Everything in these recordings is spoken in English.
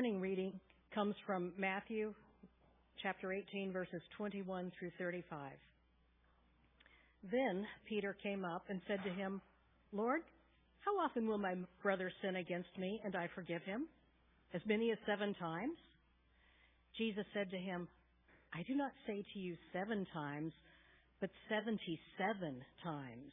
morning reading comes from Matthew chapter 18, verses 21 through 35. Then Peter came up and said to him, Lord, how often will my brother sin against me and I forgive him? As many as seven times? Jesus said to him, I do not say to you seven times, but seventy seven times.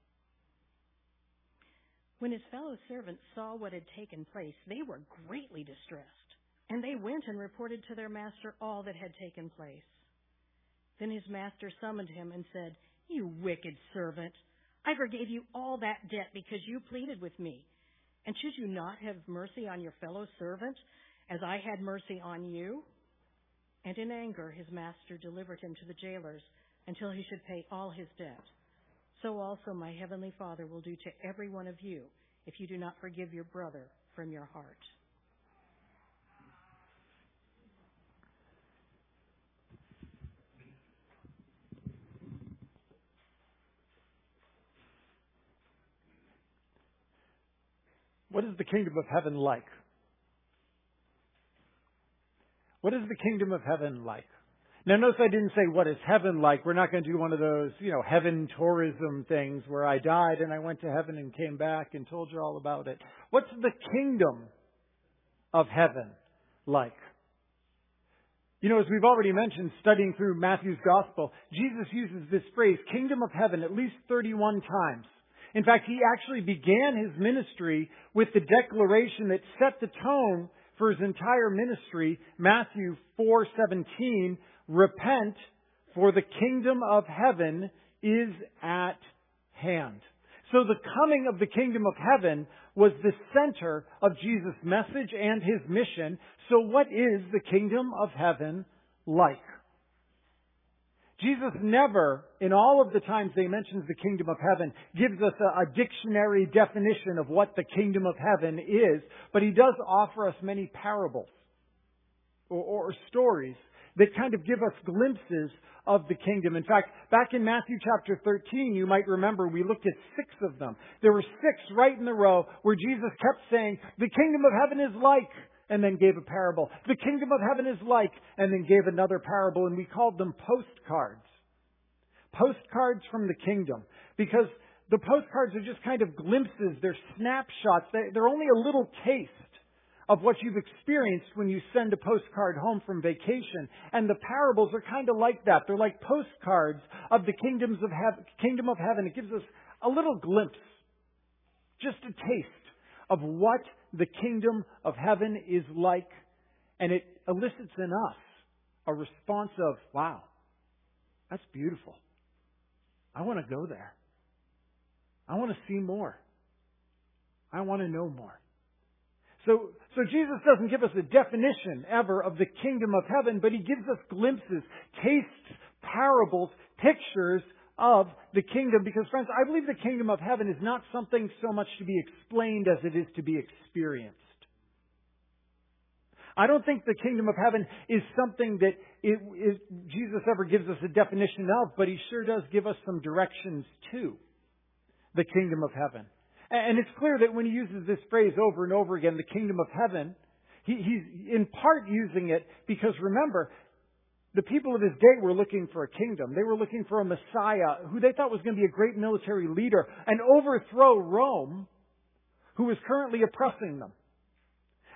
When his fellow servants saw what had taken place, they were greatly distressed, and they went and reported to their master all that had taken place. Then his master summoned him and said, You wicked servant, I forgave you all that debt because you pleaded with me. And should you not have mercy on your fellow servant as I had mercy on you? And in anger, his master delivered him to the jailers until he should pay all his debt. So also my heavenly Father will do to every one of you if you do not forgive your brother from your heart. What is the kingdom of heaven like? What is the kingdom of heaven like? Now notice I didn't say what is heaven like. We're not going to do one of those, you know, heaven tourism things where I died and I went to heaven and came back and told you all about it. What's the kingdom of heaven like? You know, as we've already mentioned, studying through Matthew's gospel, Jesus uses this phrase, kingdom of heaven, at least 31 times. In fact, he actually began his ministry with the declaration that set the tone for his entire ministry, Matthew 4:17, repent for the kingdom of heaven is at hand. So the coming of the kingdom of heaven was the center of Jesus' message and his mission. So what is the kingdom of heaven like? Jesus never, in all of the times they mentions the kingdom of heaven, gives us a, a, dictionary definition of what the kingdom of heaven is, but he does offer us many parables or, or stories that kind of give us glimpses of the kingdom. In fact, back in Matthew chapter 13, you might remember we looked at six of them. There were six right in a row where Jesus kept saying, the kingdom of heaven is like, and then gave a parable. The kingdom of heaven is like, and then gave another parable, and we called them postcards. Postcards from the kingdom. Because the postcards are just kind of glimpses, they're snapshots, they're only a little taste of what you've experienced when you send a postcard home from vacation. And the parables are kind of like that. They're like postcards of the kingdoms of kingdom of heaven. It gives us a little glimpse, just a taste of what the kingdom of heaven is like, and it elicits in us a response of, wow, that's beautiful. I want to go there. I want to see more. I want to know more. So, so Jesus doesn't give us a definition ever of the kingdom of heaven, but he gives us glimpses, tastes, parables, pictures of the kingdom because friends, I believe the kingdom of heaven is not something so much to be explained as it is to be experienced. I don't think the kingdom of heaven is something that it, it, Jesus ever gives us a definition of, but he sure does give us some directions to the kingdom of heaven. And it's clear that when he uses this phrase over and over again, the kingdom of heaven, he, he's in part using it because remember, the people of his day were looking for a kingdom. They were looking for a Messiah who they thought was going to be a great military leader and overthrow Rome, who was currently oppressing them.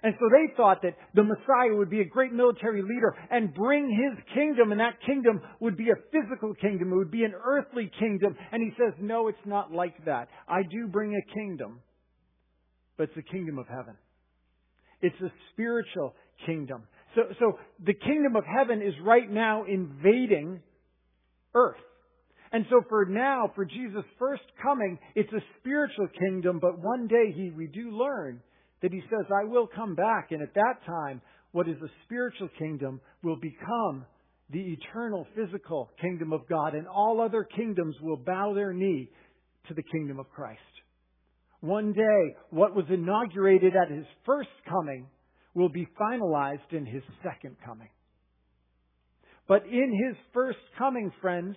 And so they thought that the Messiah would be a great military leader and bring his kingdom, and that kingdom would be a physical kingdom. It would be an earthly kingdom. And he says, no, it's not like that. I do bring a kingdom, but it's the kingdom of heaven. It's a spiritual kingdom. So, so the kingdom of heaven is right now invading earth. And so for now, for Jesus' first coming, it's a spiritual kingdom, but one day he, we do learn that he says, I will come back, and at that time, what is the spiritual kingdom will become the eternal physical kingdom of God, and all other kingdoms will bow their knee to the kingdom of Christ. One day, what was inaugurated at his first coming will be finalized in his second coming. But in his first coming, friends,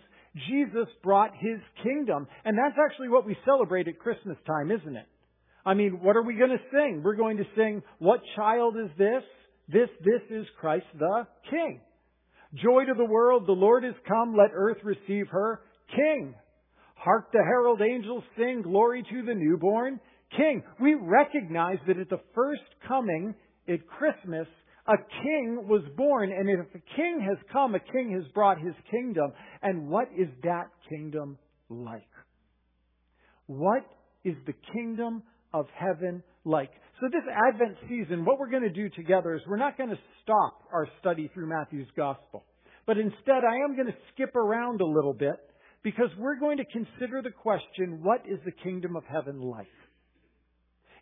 Jesus brought his kingdom. And that's actually what we celebrate at Christmas time, isn't it? I mean, what are we going to sing? We're going to sing, What child is this? This, this is Christ the King. Joy to the world, the Lord is come, let earth receive her King. Hark the herald angels sing, glory to the newborn King. We recognize that at the first coming, at Christmas, a king was born, and if a king has come, a king has brought his kingdom. And what is that kingdom like? What is the kingdom of heaven like? So this Advent season, what we're going to do together is we're not going to stop our study through Matthew's Gospel. But instead, I am going to skip around a little bit because we're going to consider the question, what is the kingdom of heaven like?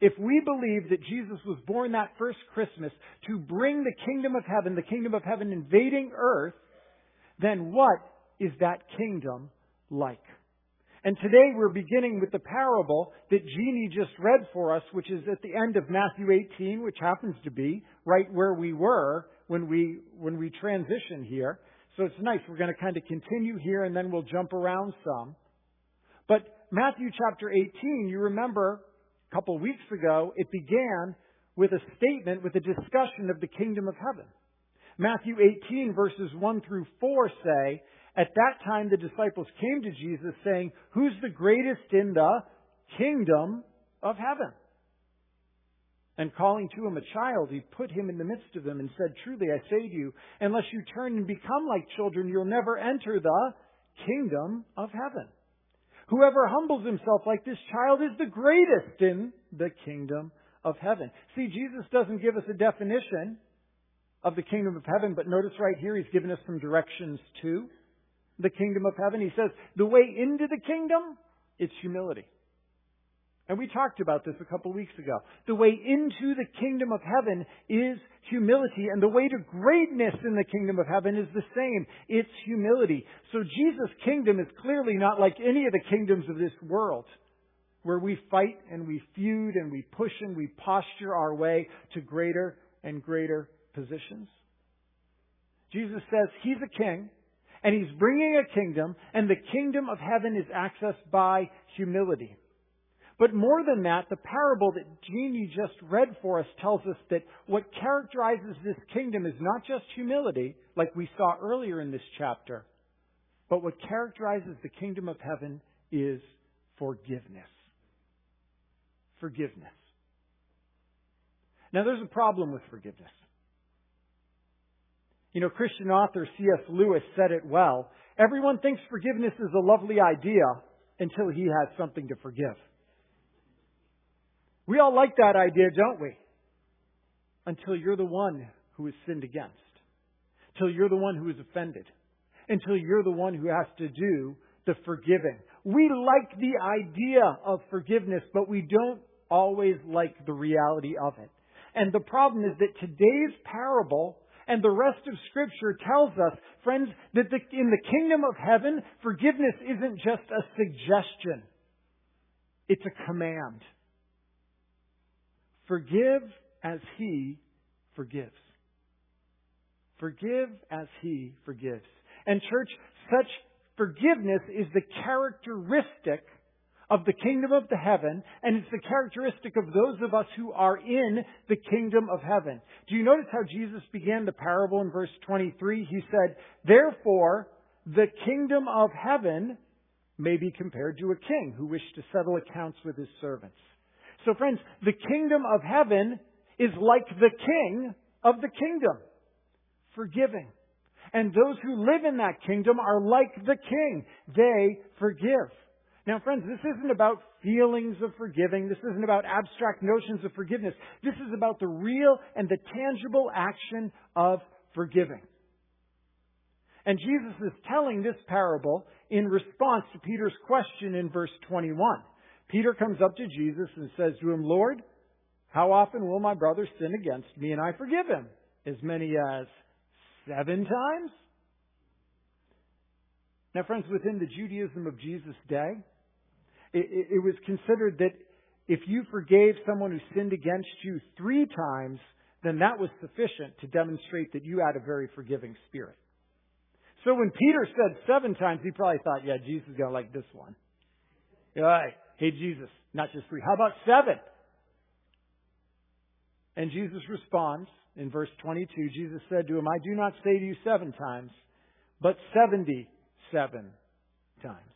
If we believe that Jesus was born that first Christmas to bring the kingdom of heaven, the kingdom of heaven invading earth, then what is that kingdom like? And today we're beginning with the parable that Jeannie just read for us, which is at the end of Matthew 18, which happens to be right where we were when we, when we transition here. So it's nice. We're going to kind of continue here and then we'll jump around some. But Matthew chapter 18, you remember a couple weeks ago, it began with a statement, with a discussion of the kingdom of heaven. Matthew 18 verses 1 through 4 say, At that time the disciples came to Jesus saying, Who's the greatest in the kingdom of heaven? And calling to him a child, he put him in the midst of them and said, Truly I say to you, unless you turn and become like children, you'll never enter the kingdom of heaven. Whoever humbles himself like this child is the greatest in the kingdom of heaven. See, Jesus doesn't give us a definition of the kingdom of heaven, but notice right here he's given us some directions to the kingdom of heaven. He says the way into the kingdom, it's humility. And we talked about this a couple weeks ago. The way into the kingdom of heaven is humility, and the way to greatness in the kingdom of heaven is the same. It's humility. So Jesus' kingdom is clearly not like any of the kingdoms of this world, where we fight and we feud and we push and we posture our way to greater and greater positions. Jesus says he's a king, and he's bringing a kingdom, and the kingdom of heaven is accessed by humility. But more than that, the parable that Jeannie just read for us tells us that what characterizes this kingdom is not just humility, like we saw earlier in this chapter, but what characterizes the kingdom of heaven is forgiveness. Forgiveness. Now, there's a problem with forgiveness. You know, Christian author C.S. Lewis said it well. Everyone thinks forgiveness is a lovely idea until he has something to forgive. We all like that idea, don't we? Until you're the one who is sinned against. Until you're the one who is offended. Until you're the one who has to do the forgiving. We like the idea of forgiveness, but we don't always like the reality of it. And the problem is that today's parable and the rest of Scripture tells us, friends, that the, in the kingdom of heaven, forgiveness isn't just a suggestion. It's a command. Forgive as he forgives. Forgive as he forgives. And church, such forgiveness is the characteristic of the kingdom of the heaven, and it's the characteristic of those of us who are in the kingdom of heaven. Do you notice how Jesus began the parable in verse 23? He said, Therefore, the kingdom of heaven may be compared to a king who wished to settle accounts with his servants. So friends, the kingdom of heaven is like the king of the kingdom, forgiving. And those who live in that kingdom are like the king. They forgive. Now, friends, this isn't about feelings of forgiving. This isn't about abstract notions of forgiveness. This is about the real and the tangible action of forgiving. And Jesus is telling this parable in response to Peter's question in verse 21. Peter comes up to Jesus and says to him, Lord, how often will my brother sin against me and I forgive him? As many as seven times? Now, friends, within the Judaism of Jesus' day, it, it, was considered that if you forgave someone who sinned against you three times, then that was sufficient to demonstrate that you had a very forgiving spirit. So when Peter said seven times, he probably thought, yeah, Jesus is going to like this one. All right. Hey, Jesus, not just three. How about seven? And Jesus responds in verse 22. Jesus said to him, I do not say to you seven times, but 77 times.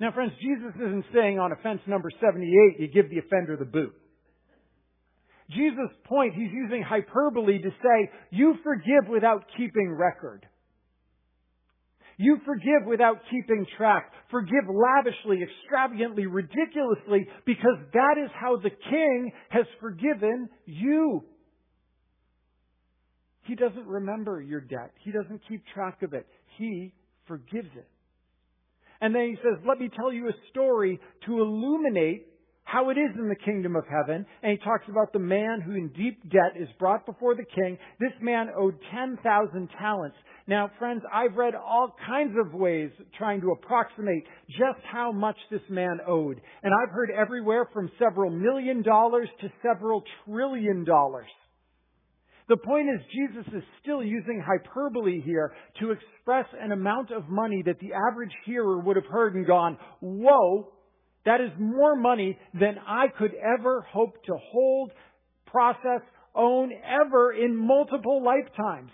Now, friends, Jesus isn't saying on offense number 78, you give the offender the boot. Jesus' point, he's using hyperbole to say, you forgive without keeping record. You forgive without keeping track. Forgive lavishly, extravagantly, ridiculously, because that is how the king has forgiven you. He doesn't remember your debt. He doesn't keep track of it. He forgives it. And then he says, let me tell you a story to illuminate how it is in the kingdom of heaven. And he talks about the man who in deep debt is brought before the king. This man owed 10,000 talents. Now, friends, I've read all kinds of ways trying to approximate just how much this man owed. And I've heard everywhere from several million dollars to several trillion dollars. The point is, Jesus is still using hyperbole here to express an amount of money that the average hearer would have heard and gone, whoa, that is more money than I could ever hope to hold, process, own ever in multiple lifetimes.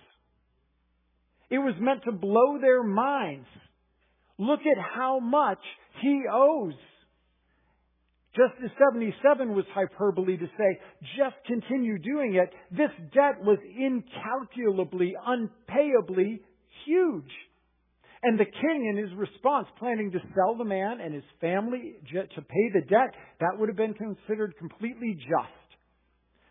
It was meant to blow their minds. Look at how much he owes. Just as 77 was hyperbole to say, just continue doing it, this debt was incalculably, unpayably huge. And the king, in his response, planning to sell the man and his family to pay the debt, that would have been considered completely just.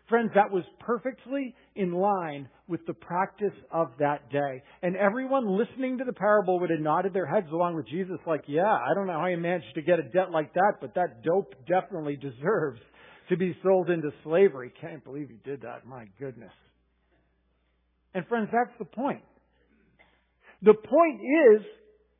Friends, that was perfectly in line with the practice of that day. And everyone listening to the parable would have nodded their heads along with Jesus like, yeah, I don't know how he managed to get a debt like that, but that dope definitely deserves to be sold into slavery. Can't believe he did that. My goodness. And friends, that's the point. The point is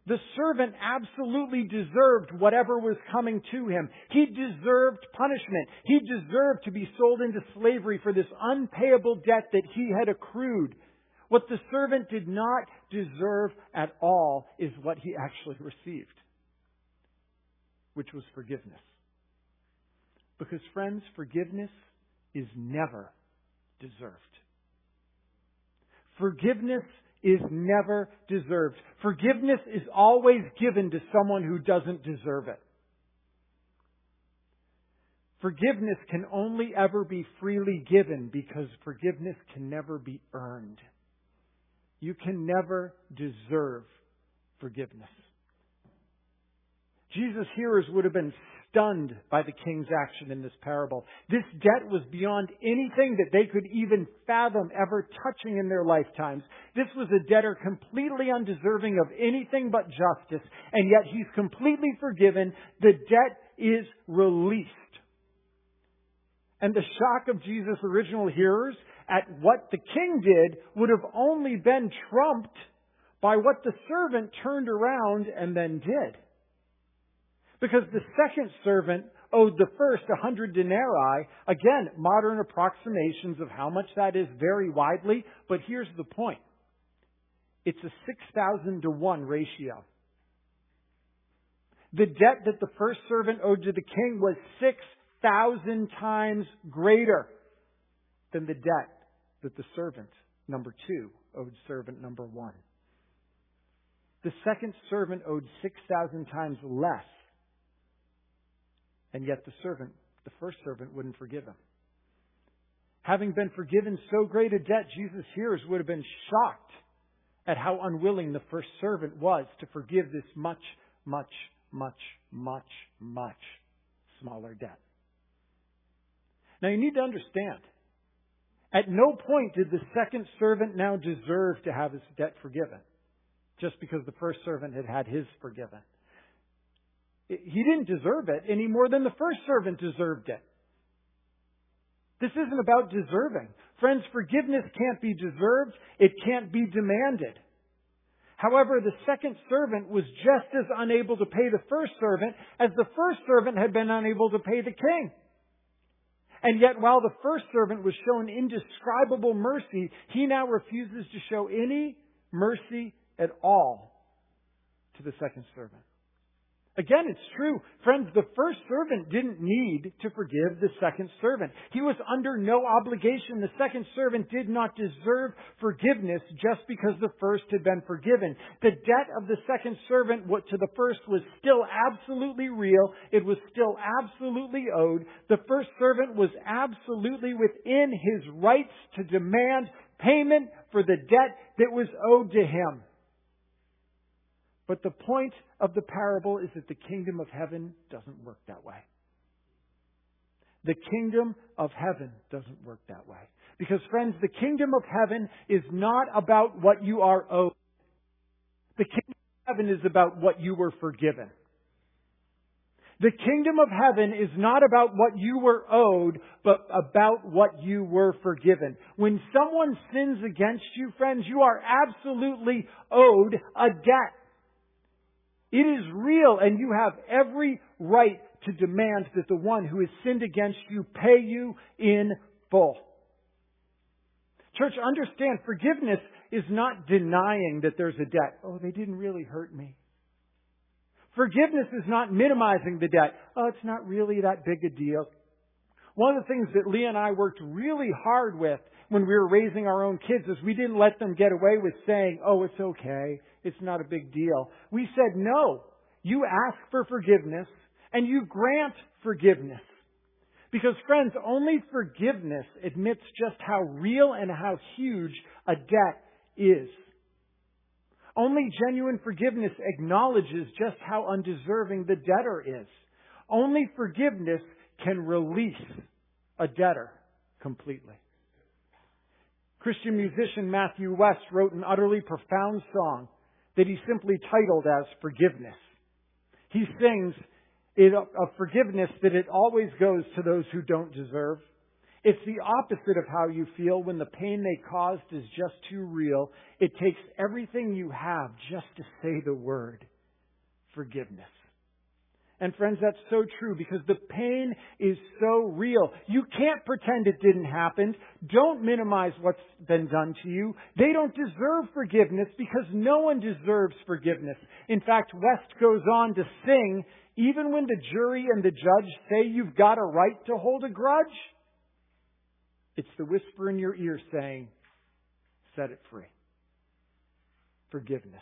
the servant absolutely deserved whatever was coming to him. He deserved punishment. He deserved to be sold into slavery for this unpayable debt that he had accrued. What the servant did not deserve at all is what he actually received, which was forgiveness. Because, friends, forgiveness is never deserved. Forgiveness is never deserved. Forgiveness is always given to someone who doesn't deserve it. Forgiveness can only ever be freely given because forgiveness can never be earned. You can never deserve forgiveness. Jesus' hearers would have been stunned by the king's action in this parable. This debt was beyond anything that they could even fathom ever touching in their lifetimes. This was a debtor completely undeserving of anything but justice, and yet he's completely forgiven. The debt is released. And the shock of Jesus' original hearers at what the king did would have only been trumped by what the servant turned around and then did. Because the second servant owed the first a hundred denarii. Again, modern approximations of how much that is vary widely, but here's the point. It's a 6,000 to 1 ratio. The debt that the first servant owed to the king was 6,000 times greater than the debt that the servant, number two, owed servant number one. The second servant owed 6,000 times less and yet the servant, the first servant, wouldn't forgive him. Having been forgiven so great a debt, Jesus' hearers would have been shocked at how unwilling the first servant was to forgive this much, much, much, much, much smaller debt. Now you need to understand, at no point did the second servant now deserve to have his debt forgiven, just because the first servant had had his forgiven. He didn't deserve it any more than the first servant deserved it. This isn't about deserving. Friends, forgiveness can't be deserved. It can't be demanded. However, the second servant was just as unable to pay the first servant as the first servant had been unable to pay the king. And yet, while the first servant was shown indescribable mercy, he now refuses to show any mercy at all to the second servant. Again, it's true. Friends, the first servant didn't need to forgive the second servant. He was under no obligation. The second servant did not deserve forgiveness just because the first had been forgiven. The debt of the second servant to the first was still absolutely real. It was still absolutely owed. The first servant was absolutely within his rights to demand payment for the debt that was owed to him. But the point of the parable is that the kingdom of heaven doesn't work that way. The kingdom of heaven doesn't work that way. Because friends, the kingdom of heaven is not about what you are owed. The kingdom of heaven is about what you were forgiven. The kingdom of heaven is not about what you were owed, but about what you were forgiven. When someone sins against you, friends, you are absolutely owed a debt. It is real and you have every right to demand that the one who has sinned against you pay you in full. Church, understand forgiveness is not denying that there's a debt. Oh, they didn't really hurt me. Forgiveness is not minimizing the debt. Oh, it's not really that big a deal. One of the things that Leah and I worked really hard with when we were raising our own kids is we didn't let them get away with saying, oh, it's okay. It's not a big deal. We said, no. You ask for forgiveness and you grant forgiveness. Because friends, only forgiveness admits just how real and how huge a debt is. Only genuine forgiveness acknowledges just how undeserving the debtor is. Only forgiveness can release a debtor completely. Christian musician Matthew West wrote an utterly profound song that he simply titled as Forgiveness. He sings it, of forgiveness that it always goes to those who don't deserve. It's the opposite of how you feel when the pain they caused is just too real. It takes everything you have just to say the word forgiveness. And friends, that's so true because the pain is so real. You can't pretend it didn't happen. Don't minimize what's been done to you. They don't deserve forgiveness because no one deserves forgiveness. In fact, West goes on to sing, even when the jury and the judge say you've got a right to hold a grudge, it's the whisper in your ear saying, set it free. Forgiveness.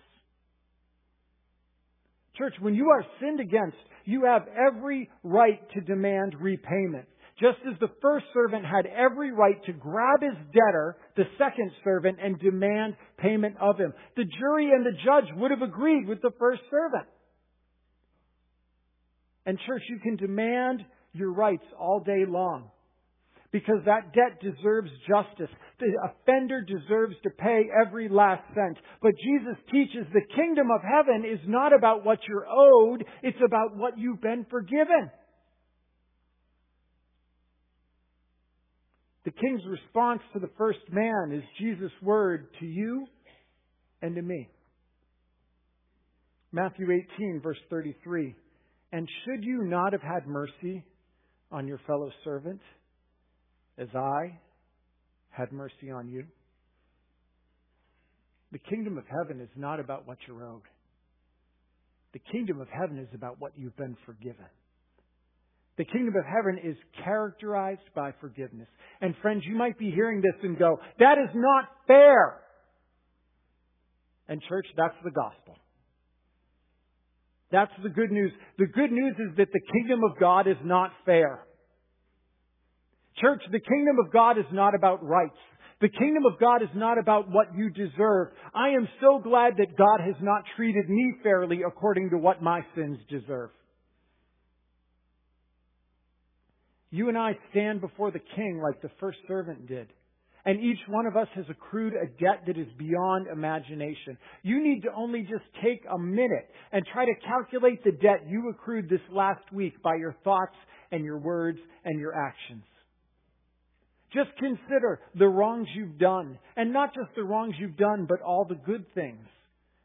Church, when you are sinned against, you have every right to demand repayment. Just as the first servant had every right to grab his debtor, the second servant, and demand payment of him. The jury and the judge would have agreed with the first servant. And church, you can demand your rights all day long because that debt deserves justice. The offender deserves to pay every last cent. But Jesus teaches the kingdom of heaven is not about what you're owed, it's about what you've been forgiven. The king's response to the first man is Jesus' word to you and to me. Matthew 18, verse 33. And should you not have had mercy on your fellow servant? as I had mercy on you. The kingdom of heaven is not about what you're owed. The kingdom of heaven is about what you've been forgiven. The kingdom of heaven is characterized by forgiveness. And friends, you might be hearing this and go, that is not fair. And church, that's the gospel. That's the good news. The good news is that the kingdom of God is not fair. Church, the kingdom of God is not about rights. The kingdom of God is not about what you deserve. I am so glad that God has not treated me fairly according to what my sins deserve. You and I stand before the king like the first servant did. And each one of us has accrued a debt that is beyond imagination. You need to only just take a minute and try to calculate the debt you accrued this last week by your thoughts and your words and your actions. Just consider the wrongs you've done. And not just the wrongs you've done, but all the good things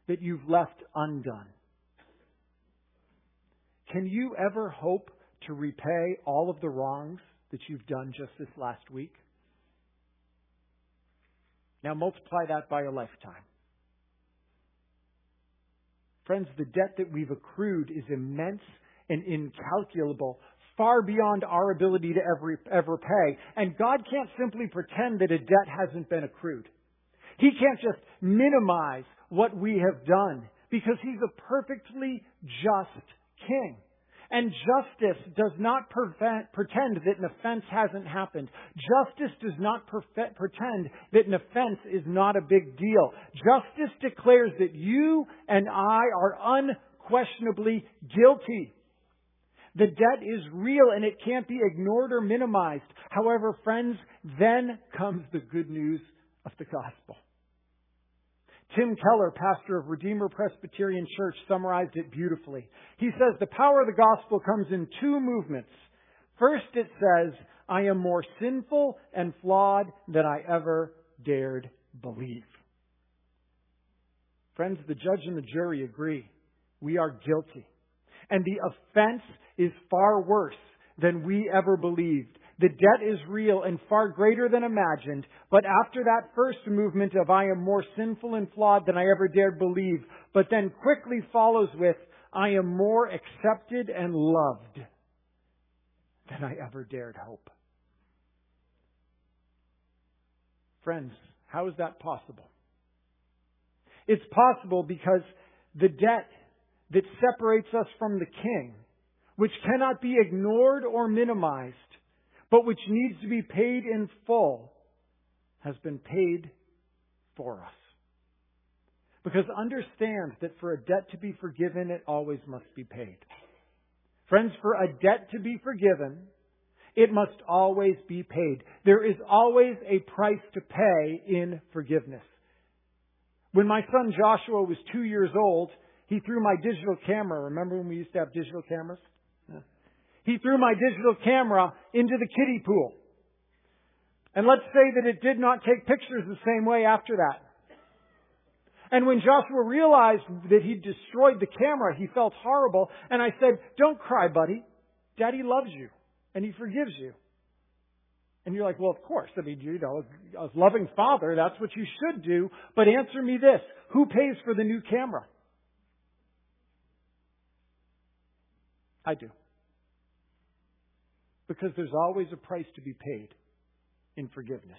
that you've left undone. Can you ever hope to repay all of the wrongs that you've done just this last week? Now multiply that by a lifetime. Friends, the debt that we've accrued is immense and incalculable, far beyond our ability to ever, ever pay. And God can't simply pretend that a debt hasn't been accrued. He can't just minimize what we have done because He's a perfectly just King. And justice does not prevent, pretend that an offense hasn't happened. Justice does not pretend that an offense is not a big deal. Justice declares that you and I are unquestionably guilty. The debt is real and it can't be ignored or minimized. However, friends, then comes the good news of the gospel. Tim Keller, pastor of Redeemer Presbyterian Church, summarized it beautifully. He says the power of the gospel comes in two movements. First, it says, I am more sinful and flawed than I ever dared believe. Friends, the judge and the jury agree. We are guilty. And the offense is far worse than we ever believed. The debt is real and far greater than imagined, but after that first movement of I am more sinful and flawed than I ever dared believe, but then quickly follows with I am more accepted and loved than I ever dared hope. Friends, how is that possible? It's possible because the debt that separates us from the King, which cannot be ignored or minimized, but which needs to be paid in full, has been paid for us. Because understand that for a debt to be forgiven, it always must be paid. Friends, for a debt to be forgiven, it must always be paid. There is always a price to pay in forgiveness. When my son Joshua was two years old, he threw my digital camera. Remember when we used to have digital cameras? he threw my digital camera into the kiddie pool. And let's say that it did not take pictures the same way after that. And when Joshua realized that he'd destroyed the camera, he felt horrible. And I said, Don't cry, buddy. Daddy loves you. And he forgives you. And you're like, well, of course. I mean, you know, a loving father, that's what you should do. But answer me this. Who pays for the new camera? I do. Because there's always a price to be paid in forgiveness.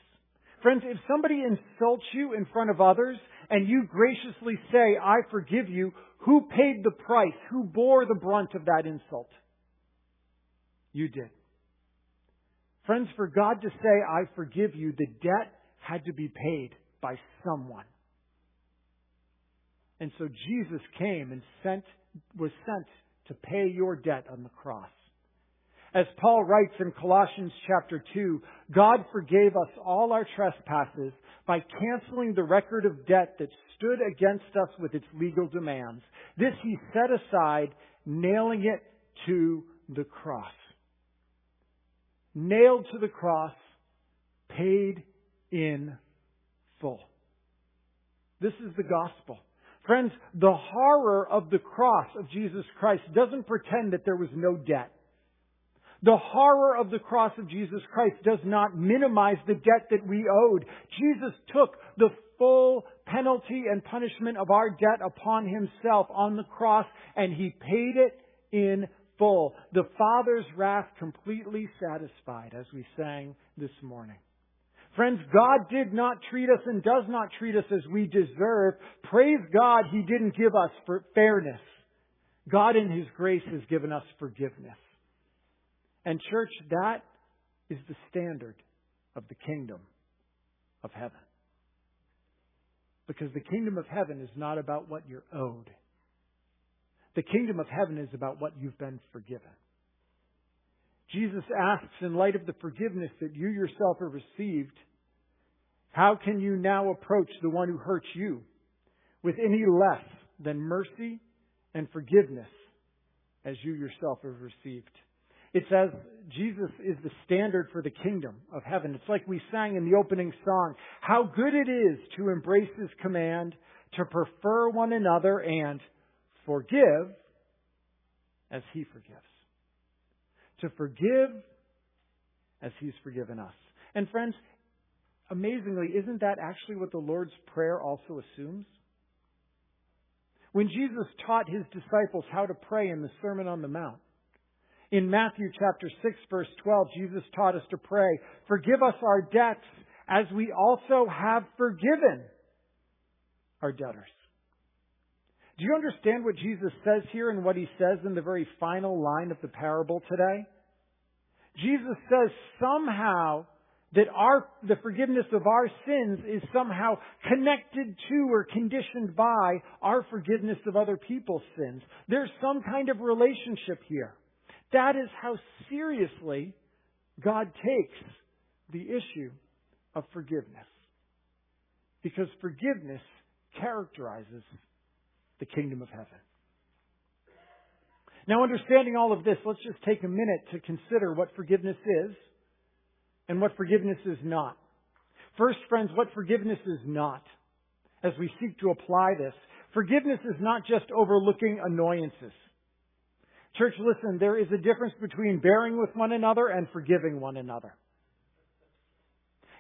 Friends, if somebody insults you in front of others and you graciously say, I forgive you, who paid the price? Who bore the brunt of that insult? You did. Friends, for God to say, I forgive you, the debt had to be paid by someone. And so Jesus came and sent, was sent to pay your debt on the cross. As Paul writes in Colossians chapter 2, God forgave us all our trespasses by canceling the record of debt that stood against us with its legal demands. This he set aside, nailing it to the cross. Nailed to the cross, paid in full. This is the gospel. Friends, the horror of the cross of Jesus Christ doesn't pretend that there was no debt. The horror of the cross of Jesus Christ does not minimize the debt that we owed. Jesus took the full penalty and punishment of our debt upon himself on the cross and he paid it in full. The Father's wrath completely satisfied as we sang this morning. Friends, God did not treat us and does not treat us as we deserve. Praise God, He didn't give us for fairness. God in His grace has given us forgiveness. And church, that is the standard of the kingdom of heaven. Because the kingdom of heaven is not about what you're owed. The kingdom of heaven is about what you've been forgiven. Jesus asks, in light of the forgiveness that you yourself have received, how can you now approach the one who hurts you with any less than mercy and forgiveness as you yourself have received? It says Jesus is the standard for the kingdom of heaven. It's like we sang in the opening song, how good it is to embrace his command, to prefer one another and forgive as he forgives. To forgive as he's forgiven us. And friends, amazingly, isn't that actually what the Lord's Prayer also assumes? When Jesus taught his disciples how to pray in the Sermon on the Mount, in Matthew chapter 6 verse 12, Jesus taught us to pray, forgive us our debts as we also have forgiven our debtors. Do you understand what Jesus says here and what he says in the very final line of the parable today? Jesus says somehow that our, the forgiveness of our sins is somehow connected to or conditioned by our forgiveness of other people's sins. There's some kind of relationship here. That is how seriously God takes the issue of forgiveness. Because forgiveness characterizes the kingdom of heaven. Now, understanding all of this, let's just take a minute to consider what forgiveness is and what forgiveness is not. First, friends, what forgiveness is not, as we seek to apply this. Forgiveness is not just overlooking annoyances. Church, listen, there is a difference between bearing with one another and forgiving one another.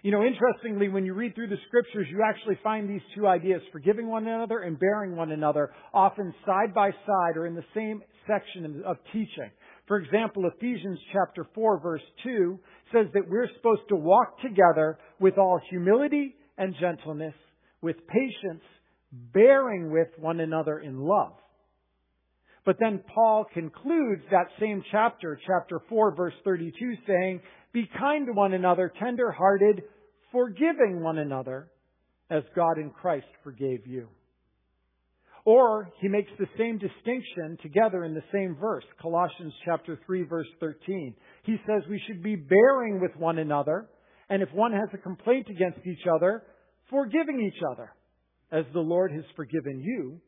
You know, interestingly, when you read through the scriptures, you actually find these two ideas, forgiving one another and bearing one another, often side by side or in the same section of teaching. For example, Ephesians chapter 4 verse 2 says that we're supposed to walk together with all humility and gentleness, with patience, bearing with one another in love. But then Paul concludes that same chapter, chapter 4, verse 32, saying, Be kind to one another, tender hearted, forgiving one another, as God in Christ forgave you. Or he makes the same distinction together in the same verse, Colossians chapter 3 verse 13. He says we should be bearing with one another, and if one has a complaint against each other, forgiving each other. As the Lord has forgiven you,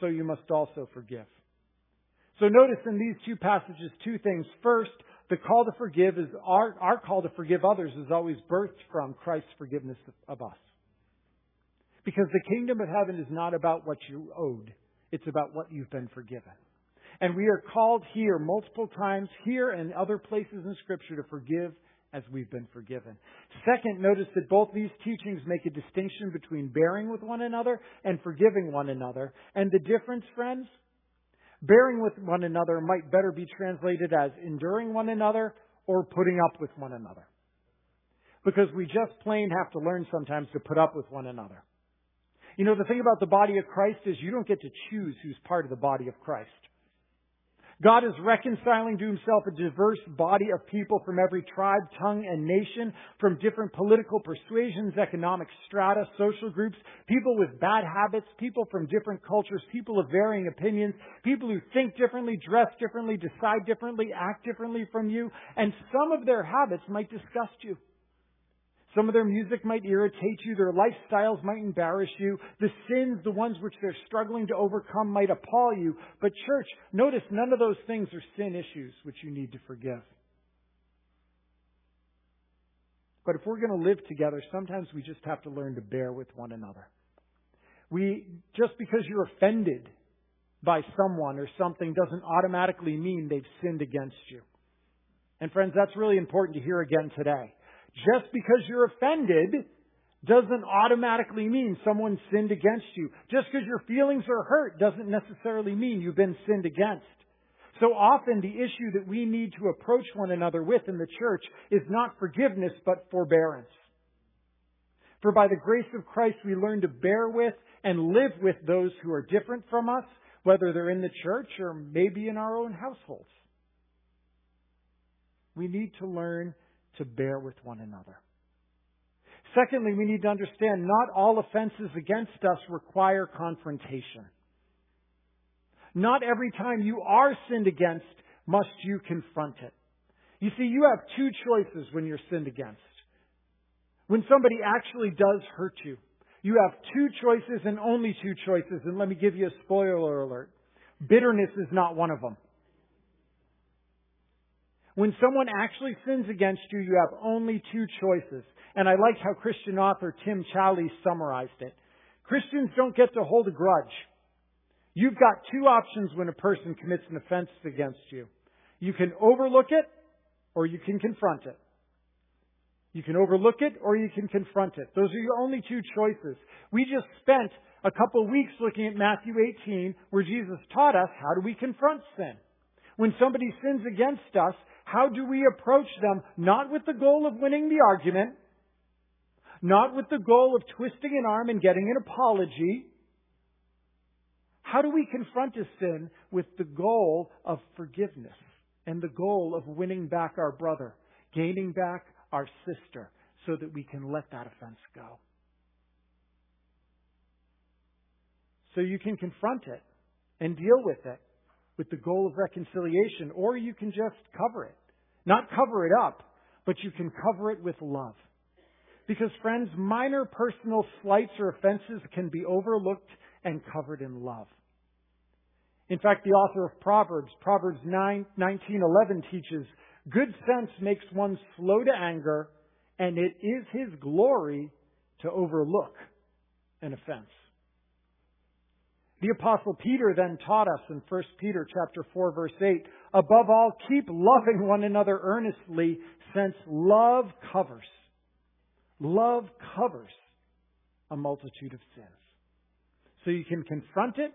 so you must also forgive. So notice in these two passages two things. First, the call to forgive is our, our call to forgive others is always birthed from Christ's forgiveness of us. Because the kingdom of heaven is not about what you owed. It's about what you've been forgiven. And we are called here multiple times, here and other places in scripture to forgive as we've been forgiven. Second, notice that both these teachings make a distinction between bearing with one another and forgiving one another. And the difference, friends, Bearing with one another might better be translated as enduring one another or putting up with one another. Because we just plain have to learn sometimes to put up with one another. You know, the thing about the body of Christ is you don't get to choose who's part of the body of Christ. God is reconciling to himself a diverse body of people from every tribe, tongue, and nation, from different political persuasions, economic strata, social groups, people with bad habits, people from different cultures, people of varying opinions, people who think differently, dress differently, decide differently, act differently from you, and some of their habits might disgust you. Some of their music might irritate you. Their lifestyles might embarrass you. The sins, the ones which they're struggling to overcome, might appall you. But, church, notice none of those things are sin issues which you need to forgive. But if we're going to live together, sometimes we just have to learn to bear with one another. We, just because you're offended by someone or something doesn't automatically mean they've sinned against you. And friends, that's really important to hear again today. Just because you're offended doesn't automatically mean someone sinned against you. Just because your feelings are hurt doesn't necessarily mean you've been sinned against. So often the issue that we need to approach one another with in the church is not forgiveness, but forbearance. For by the grace of Christ we learn to bear with and live with those who are different from us, whether they're in the church or maybe in our own households. We need to learn to bear with one another. Secondly, we need to understand not all offenses against us require confrontation. Not every time you are sinned against must you confront it. You see, you have two choices when you're sinned against. When somebody actually does hurt you, you have two choices and only two choices. And let me give you a spoiler alert. Bitterness is not one of them. When someone actually sins against you, you have only two choices. And I like how Christian author Tim Challies summarized it. Christians don't get to hold a grudge. You've got two options when a person commits an offense against you. You can overlook it or you can confront it. You can overlook it or you can confront it. Those are your only two choices. We just spent a couple weeks looking at Matthew 18 where Jesus taught us how do we confront sin. When somebody sins against us, how do we approach them not with the goal of winning the argument, not with the goal of twisting an arm and getting an apology. How do we confront a sin with the goal of forgiveness and the goal of winning back our brother, gaining back our sister, so that we can let that offense go? So you can confront it and deal with it with the goal of reconciliation, or you can just cover it. Not cover it up, but you can cover it with love. Because friends, minor personal slights or offenses can be overlooked and covered in love. In fact, the author of Proverbs, Proverbs 9, 19:11 teaches, "Good sense makes one slow to anger, and it is his glory to overlook an offense." The apostle Peter then taught us in 1 Peter chapter 4 verse 8, "Above all, keep loving one another earnestly, since love covers Love covers a multitude of sins. So you can confront it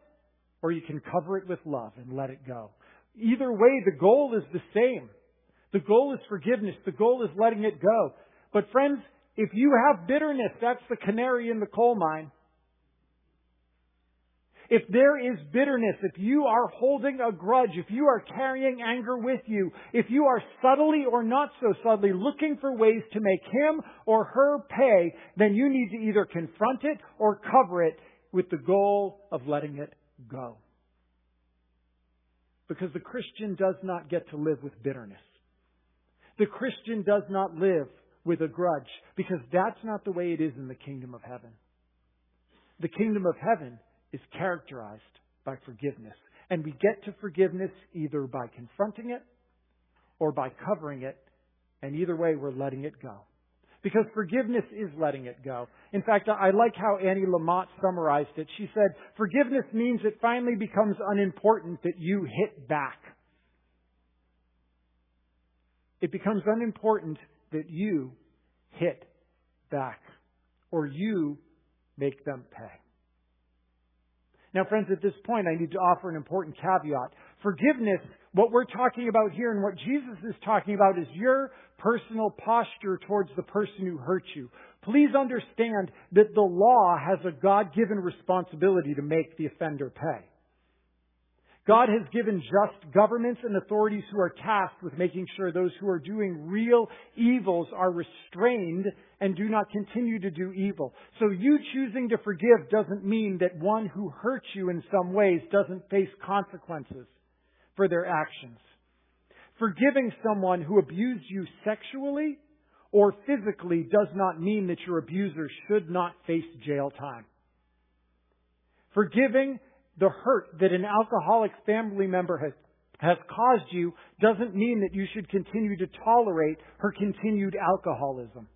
or you can cover it with love and let it go. Either way, the goal is the same. The goal is forgiveness. The goal is letting it go. But friends, if you have bitterness, that's the canary in the coal mine. If there is bitterness, if you are holding a grudge, if you are carrying anger with you, if you are subtly or not so subtly looking for ways to make him or her pay, then you need to either confront it or cover it with the goal of letting it go. Because the Christian does not get to live with bitterness. The Christian does not live with a grudge because that's not the way it is in the kingdom of heaven. The kingdom of heaven is characterized by forgiveness. And we get to forgiveness either by confronting it or by covering it. And either way, we're letting it go. Because forgiveness is letting it go. In fact, I like how Annie Lamott summarized it. She said, forgiveness means it finally becomes unimportant that you hit back. It becomes unimportant that you hit back or you make them pay. Now, friends, at this point, I need to offer an important caveat. Forgiveness, what we're talking about here and what Jesus is talking about is your personal posture towards the person who hurt you. Please understand that the law has a God-given responsibility to make the offender pay. God has given just governments and authorities who are tasked with making sure those who are doing real evils are restrained and do not continue to do evil. So you choosing to forgive doesn't mean that one who hurts you in some ways doesn't face consequences for their actions. Forgiving someone who abused you sexually or physically does not mean that your abuser should not face jail time. Forgiving the hurt that an alcoholic family member has, has caused you doesn't mean that you should continue to tolerate her continued alcoholism.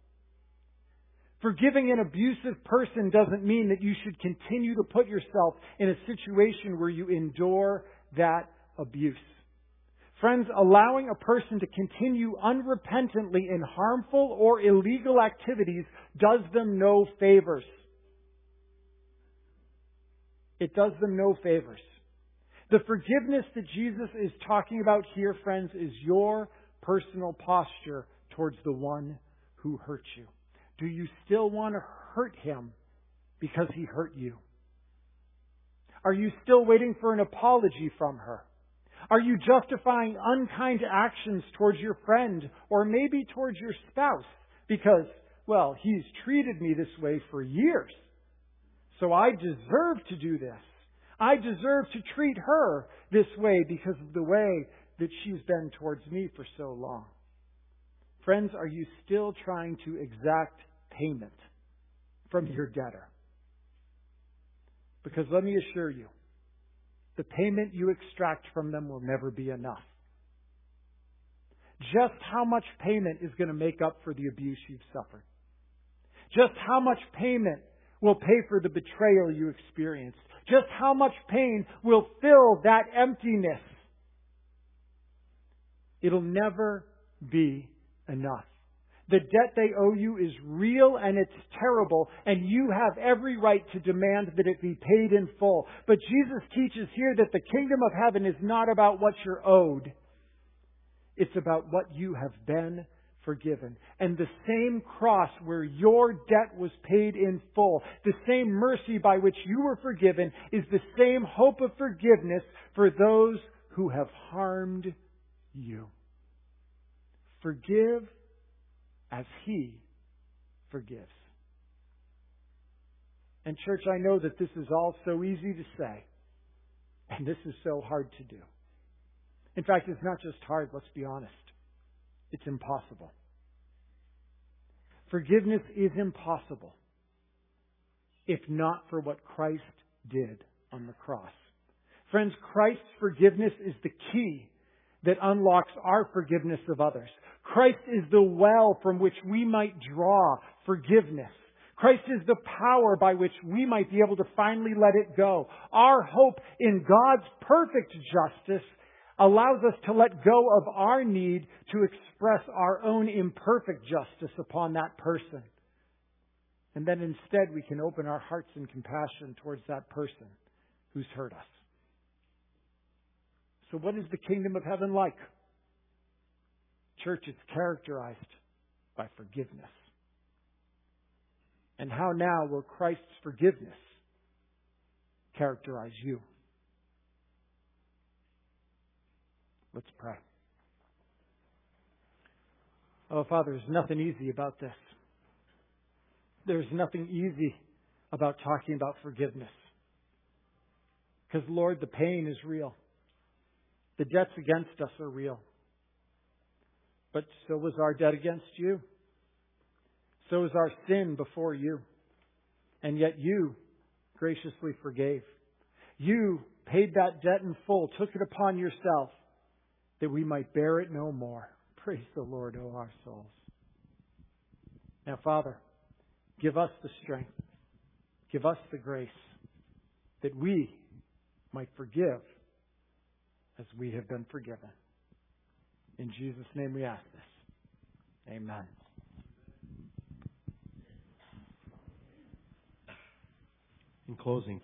Forgiving an abusive person doesn't mean that you should continue to put yourself in a situation where you endure that abuse. Friends, allowing a person to continue unrepentantly in harmful or illegal activities does them no favors. It does them no favors. The forgiveness that Jesus is talking about here, friends, is your personal posture towards the one who hurt you. Do you still want to hurt him because he hurt you? Are you still waiting for an apology from her? Are you justifying unkind actions towards your friend or maybe towards your spouse because, well, he's treated me this way for years. So I deserve to do this. I deserve to treat her this way because of the way that she's been towards me for so long. Friends, are you still trying to exact payment from your debtor? Because let me assure you, the payment you extract from them will never be enough. Just how much payment is going to make up for the abuse you've suffered? Just how much payment will pay for the betrayal you experienced? Just how much pain will fill that emptiness? It'll never be enough. The debt they owe you is real and it's terrible, and you have every right to demand that it be paid in full. But Jesus teaches here that the kingdom of heaven is not about what you're owed. It's about what you have been forgiven. And the same cross where your debt was paid in full, the same mercy by which you were forgiven, is the same hope of forgiveness for those who have harmed you. Forgive as He forgives. And, church, I know that this is all so easy to say, and this is so hard to do. In fact, it's not just hard, let's be honest. It's impossible. Forgiveness is impossible if not for what Christ did on the cross. Friends, Christ's forgiveness is the key that unlocks our forgiveness of others. Christ is the well from which we might draw forgiveness. Christ is the power by which we might be able to finally let it go. Our hope in God's perfect justice allows us to let go of our need to express our own imperfect justice upon that person. And then instead we can open our hearts in compassion towards that person who's hurt us. So what is the kingdom of heaven like? Church, it's characterized by forgiveness. And how now will Christ's forgiveness characterize you? Let's pray. Oh, Father, there's nothing easy about this. There's nothing easy about talking about forgiveness. Because, Lord, the pain is real. The debts against us are real. But so was our debt against you. So was our sin before you. And yet you graciously forgave. You paid that debt in full, took it upon yourself that we might bear it no more. Praise the Lord, O our souls. Now, Father, give us the strength, give us the grace that we might forgive as we have been forgiven. In Jesus' name we ask this. Amen. In closing,